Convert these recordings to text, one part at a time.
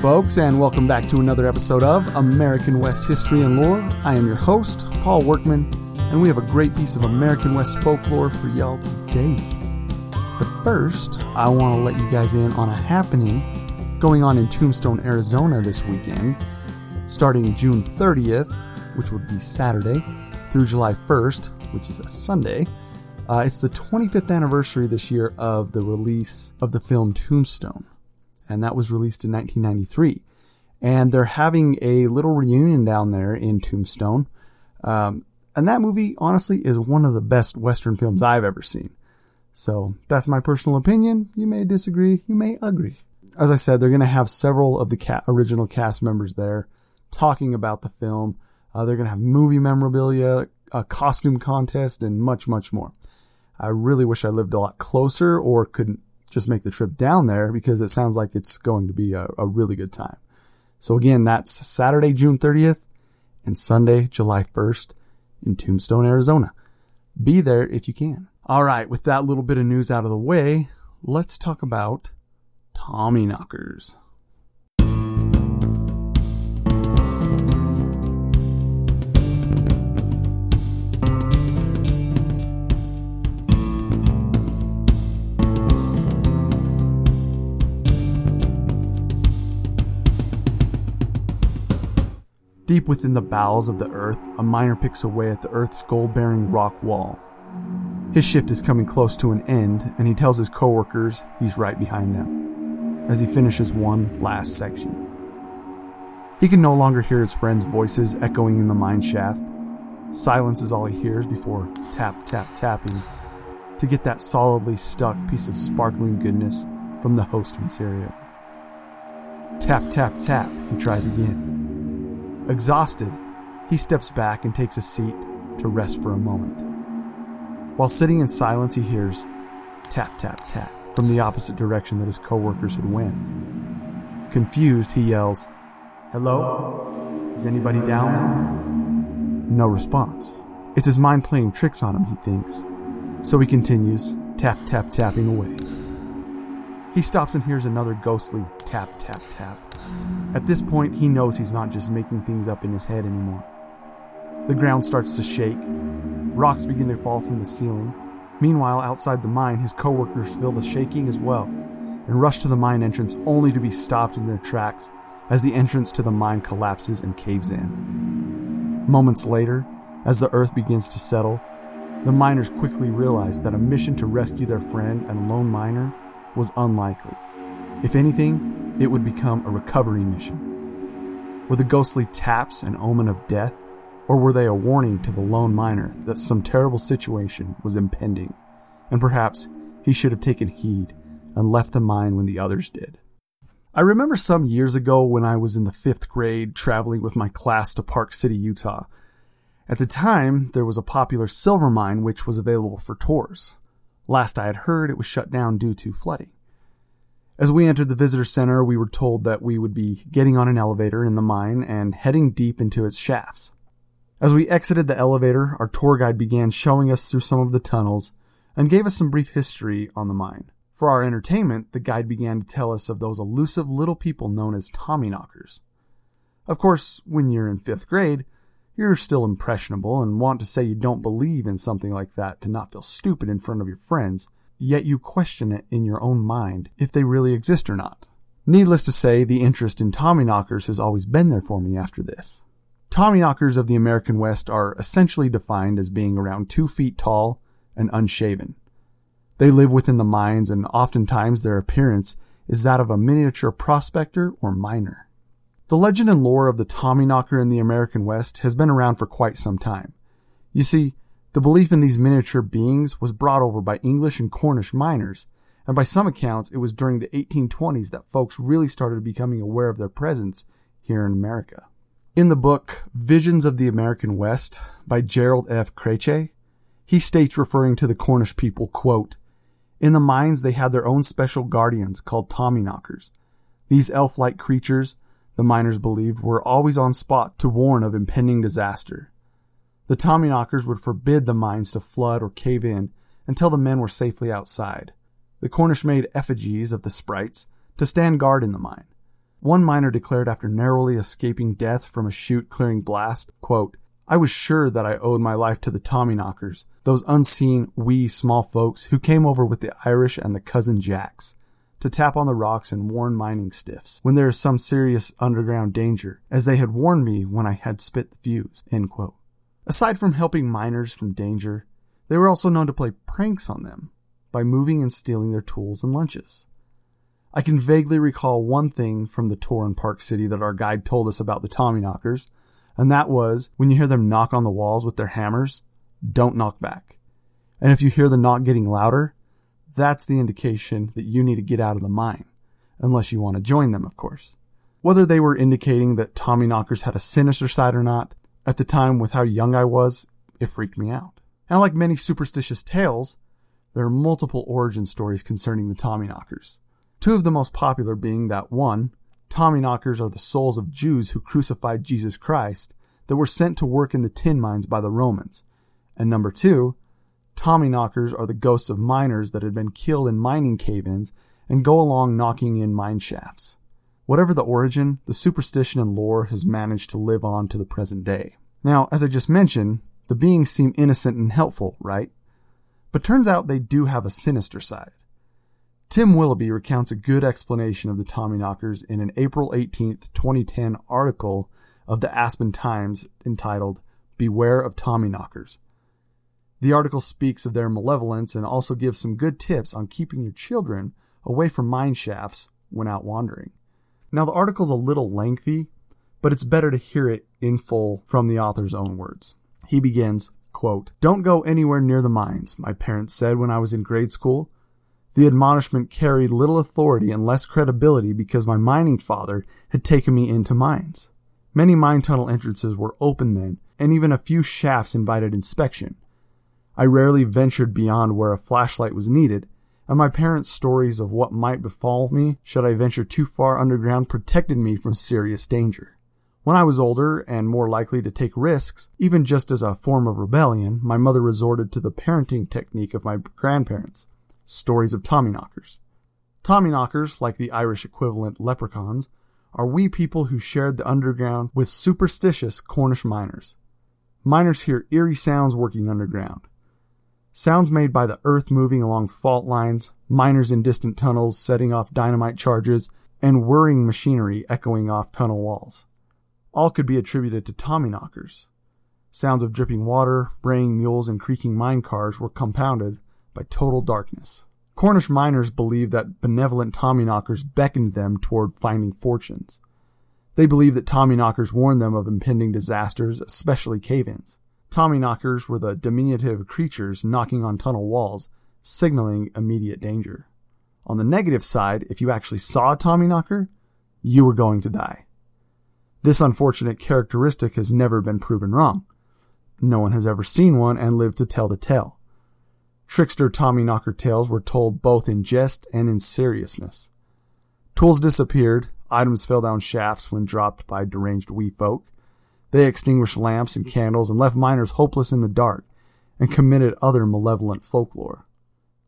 Folks, and welcome back to another episode of American West History and Lore. I am your host, Paul Workman, and we have a great piece of American West folklore for y'all today. But first, I want to let you guys in on a happening going on in Tombstone, Arizona this weekend, starting June 30th, which would be Saturday, through July 1st, which is a Sunday. Uh, it's the 25th anniversary this year of the release of the film Tombstone and that was released in 1993. And they're having a little reunion down there in Tombstone. Um, and that movie, honestly, is one of the best Western films I've ever seen. So that's my personal opinion. You may disagree, you may agree. As I said, they're going to have several of the ca- original cast members there talking about the film. Uh, they're going to have movie memorabilia, a costume contest, and much, much more. I really wish I lived a lot closer or could just make the trip down there because it sounds like it's going to be a, a really good time. So again, that's Saturday, June 30th and Sunday, July 1st in Tombstone, Arizona. Be there if you can. All right, with that little bit of news out of the way, let's talk about Tommy knockers. Deep within the bowels of the earth, a miner picks away at the earth's gold bearing rock wall. His shift is coming close to an end, and he tells his coworkers he's right behind them as he finishes one last section. He can no longer hear his friends' voices echoing in the mine shaft. Silence is all he hears before tap, tap, tapping to get that solidly stuck piece of sparkling goodness from the host material. Tap, tap, tap, he tries again. Exhausted, he steps back and takes a seat to rest for a moment. While sitting in silence, he hears tap, tap, tap from the opposite direction that his coworkers had went. Confused, he yells, Hello? Is anybody down there? No response. It's his mind playing tricks on him, he thinks. So he continues, tap, tap, tapping away. He stops and hears another ghostly tap, tap, tap. At this point, he knows he's not just making things up in his head anymore. The ground starts to shake. Rocks begin to fall from the ceiling. Meanwhile, outside the mine, his coworkers feel the shaking as well and rush to the mine entrance only to be stopped in their tracks as the entrance to the mine collapses and caves in. Moments later, as the earth begins to settle, the miners quickly realize that a mission to rescue their friend and lone miner was unlikely. If anything, it would become a recovery mission. Were the ghostly taps an omen of death, or were they a warning to the lone miner that some terrible situation was impending, and perhaps he should have taken heed and left the mine when the others did? I remember some years ago when I was in the fifth grade traveling with my class to Park City, Utah. At the time, there was a popular silver mine which was available for tours. Last I had heard, it was shut down due to flooding. As we entered the visitor center, we were told that we would be getting on an elevator in the mine and heading deep into its shafts. As we exited the elevator, our tour guide began showing us through some of the tunnels and gave us some brief history on the mine. For our entertainment, the guide began to tell us of those elusive little people known as Tommyknockers. Of course, when you're in fifth grade, you're still impressionable and want to say you don't believe in something like that to not feel stupid in front of your friends, yet you question it in your own mind if they really exist or not. Needless to say, the interest in Tommyknockers has always been there for me after this. Tommyknockers of the American West are essentially defined as being around two feet tall and unshaven. They live within the mines and oftentimes their appearance is that of a miniature prospector or miner. The legend and lore of the Tommyknocker in the American West has been around for quite some time. You see, the belief in these miniature beings was brought over by English and Cornish miners, and by some accounts it was during the 1820s that folks really started becoming aware of their presence here in America. In the book Visions of the American West by Gerald F. Kreyche, he states referring to the Cornish people, quote, In the mines they had their own special guardians called Tommyknockers. These elf-like creatures, the miners believed, were always on spot to warn of impending disaster. The Tommyknockers would forbid the mines to flood or cave in until the men were safely outside. The Cornish made effigies of the sprites to stand guard in the mine. One miner declared after narrowly escaping death from a chute clearing blast, quote, I was sure that I owed my life to the Tommyknockers, those unseen, wee, small folks who came over with the Irish and the cousin Jacks to tap on the rocks and warn mining stiffs when there is some serious underground danger, as they had warned me when I had spit the fuse. Aside from helping miners from danger, they were also known to play pranks on them by moving and stealing their tools and lunches. I can vaguely recall one thing from the tour in Park City that our guide told us about the Tommyknockers, and that was when you hear them knock on the walls with their hammers, don't knock back. And if you hear the knock getting louder, that's the indication that you need to get out of the mine, unless you want to join them, of course. Whether they were indicating that Tommyknockers had a sinister side or not, at the time with how young I was, it freaked me out. And like many superstitious tales, there are multiple origin stories concerning the Tommyknockers. Two of the most popular being that one, Tommyknockers are the souls of Jews who crucified Jesus Christ that were sent to work in the tin mines by the Romans. And number two, Tommyknockers are the ghosts of miners that had been killed in mining cave-ins and go along knocking in mine shafts. Whatever the origin, the superstition and lore has managed to live on to the present day. Now, as I just mentioned, the beings seem innocent and helpful, right? But turns out they do have a sinister side. Tim Willoughby recounts a good explanation of the Tommyknockers in an April 18, 2010 article of the Aspen Times entitled Beware of Tommyknockers. The article speaks of their malevolence and also gives some good tips on keeping your children away from mine shafts when out wandering. Now the article's a little lengthy, but it's better to hear it in full from the author's own words. He begins, quote, Don't go anywhere near the mines, my parents said when I was in grade school. The admonishment carried little authority and less credibility because my mining father had taken me into mines. Many mine tunnel entrances were open then, and even a few shafts invited inspection. I rarely ventured beyond where a flashlight was needed, and my parents' stories of what might befall me should I venture too far underground protected me from serious danger. When I was older and more likely to take risks, even just as a form of rebellion, my mother resorted to the parenting technique of my grandparents stories of Tommyknockers. Tommyknockers, like the Irish equivalent leprechauns, are wee people who shared the underground with superstitious Cornish miners. Miners hear eerie sounds working underground. Sounds made by the earth moving along fault lines, miners in distant tunnels setting off dynamite charges, and whirring machinery echoing off tunnel walls. All could be attributed to Tommyknockers. Sounds of dripping water, braying mules, and creaking mine cars were compounded by total darkness. Cornish miners believed that benevolent Tommyknockers beckoned them toward finding fortunes. They believed that Tommyknockers warned them of impending disasters, especially cave-ins. Tommyknockers were the diminutive creatures knocking on tunnel walls, signaling immediate danger. On the negative side, if you actually saw a Tommyknocker, you were going to die. This unfortunate characteristic has never been proven wrong. No one has ever seen one and lived to tell the tale. Trickster Tommyknocker tales were told both in jest and in seriousness. Tools disappeared, items fell down shafts when dropped by deranged wee folk. They extinguished lamps and candles and left miners hopeless in the dark, and committed other malevolent folklore.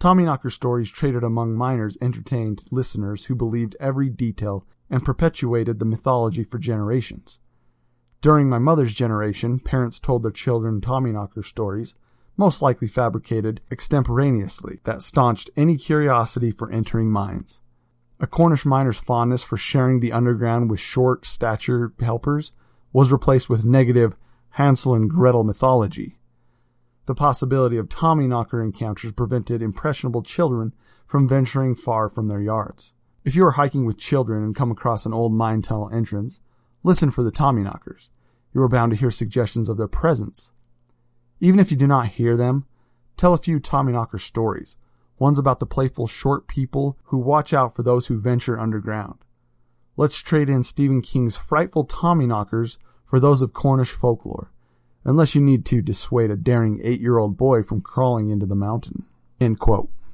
Tommyknocker stories traded among miners entertained listeners who believed every detail and perpetuated the mythology for generations. During my mother's generation, parents told their children Tommyknocker stories, most likely fabricated extemporaneously, that staunched any curiosity for entering mines. A Cornish miner's fondness for sharing the underground with short stature helpers was replaced with negative Hansel and Gretel mythology. The possibility of Tommyknocker encounters prevented impressionable children from venturing far from their yards. If you are hiking with children and come across an old mine tunnel entrance, listen for the Tommyknockers. You are bound to hear suggestions of their presence. Even if you do not hear them, tell a few Tommyknocker stories, ones about the playful short people who watch out for those who venture underground. Let's trade in Stephen King's frightful Tommyknockers for those of Cornish folklore, unless you need to dissuade a daring eight-year-old boy from crawling into the mountain.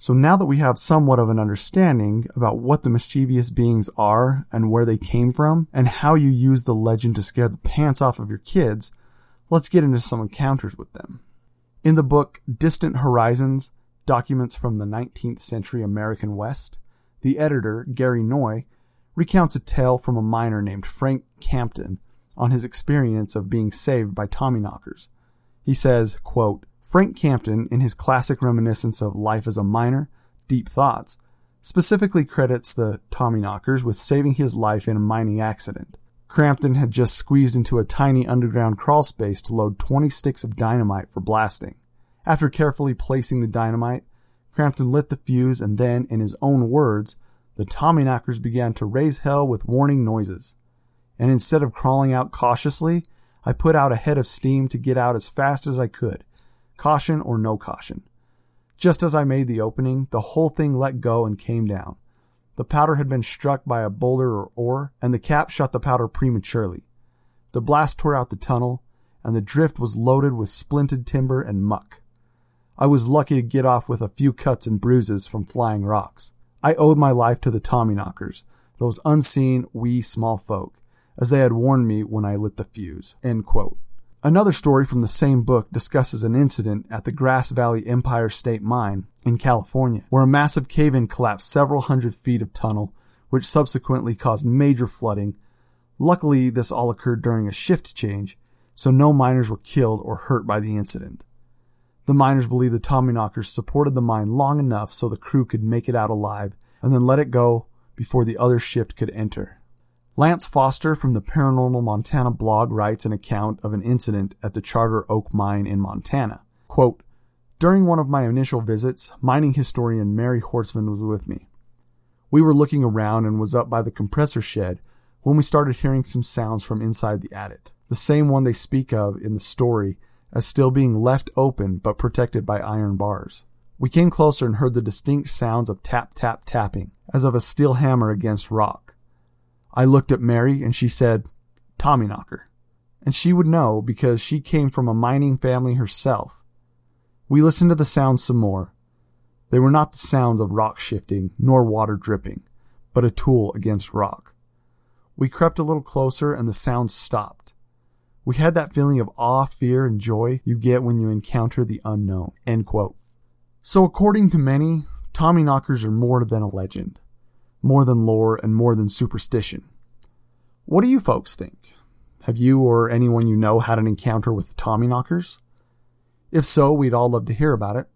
So now that we have somewhat of an understanding about what the mischievous beings are and where they came from, and how you use the legend to scare the pants off of your kids, Let's get into some encounters with them. In the book Distant Horizons Documents from the 19th Century American West, the editor, Gary Noy, recounts a tale from a miner named Frank Crampton on his experience of being saved by Tommyknockers. He says, quote, Frank Crampton, in his classic reminiscence of life as a miner, Deep Thoughts, specifically credits the Tommyknockers with saving his life in a mining accident. Crampton had just squeezed into a tiny underground crawl space to load 20 sticks of dynamite for blasting. After carefully placing the dynamite, Crampton lit the fuse and then, in his own words, the Tommyknockers began to raise hell with warning noises. And instead of crawling out cautiously, I put out a head of steam to get out as fast as I could, caution or no caution. Just as I made the opening, the whole thing let go and came down. The powder had been struck by a boulder or ore, and the cap shot the powder prematurely. The blast tore out the tunnel, and the drift was loaded with splintered timber and muck. I was lucky to get off with a few cuts and bruises from flying rocks. I owed my life to the Tommyknockers, those unseen, wee, small folk, as they had warned me when I lit the fuse. Another story from the same book discusses an incident at the Grass Valley Empire State Mine in California, where a massive cave-in collapsed several hundred feet of tunnel, which subsequently caused major flooding. Luckily, this all occurred during a shift change, so no miners were killed or hurt by the incident. The miners believe the Tommyknockers supported the mine long enough so the crew could make it out alive and then let it go before the other shift could enter. Lance Foster from the Paranormal Montana blog writes an account of an incident at the Charter Oak Mine in Montana. Quote, During one of my initial visits, mining historian Mary Horstman was with me. We were looking around and was up by the compressor shed when we started hearing some sounds from inside the adit, the same one they speak of in the story as still being left open but protected by iron bars. We came closer and heard the distinct sounds of tap tap tapping, as of a steel hammer against rock. I looked at Mary and she said, Tommyknocker. And she would know because she came from a mining family herself. We listened to the sounds some more. They were not the sounds of rock shifting nor water dripping, but a tool against rock. We crept a little closer and the sounds stopped. We had that feeling of awe, fear, and joy you get when you encounter the unknown. So according to many, Tommyknockers are more than a legend more than lore and more than superstition. What do you folks think? Have you or anyone you know had an encounter with the Tommyknockers? If so, we'd all love to hear about it.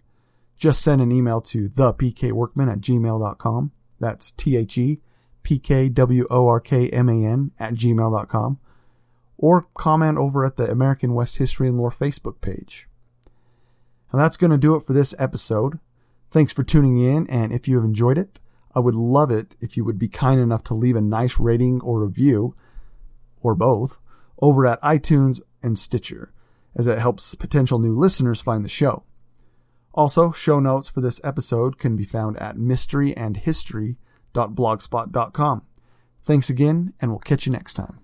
Just send an email to thepkworkman at gmail.com. That's T-H-E-P-K-W-O-R-K-M-A-N at gmail.com. Or comment over at the American West History and Lore Facebook page. And that's going to do it for this episode. Thanks for tuning in, and if you have enjoyed it, I would love it if you would be kind enough to leave a nice rating or review, or both, over at iTunes and Stitcher, as it helps potential new listeners find the show. Also, show notes for this episode can be found at mysteryandhistory.blogspot.com. Thanks again, and we'll catch you next time.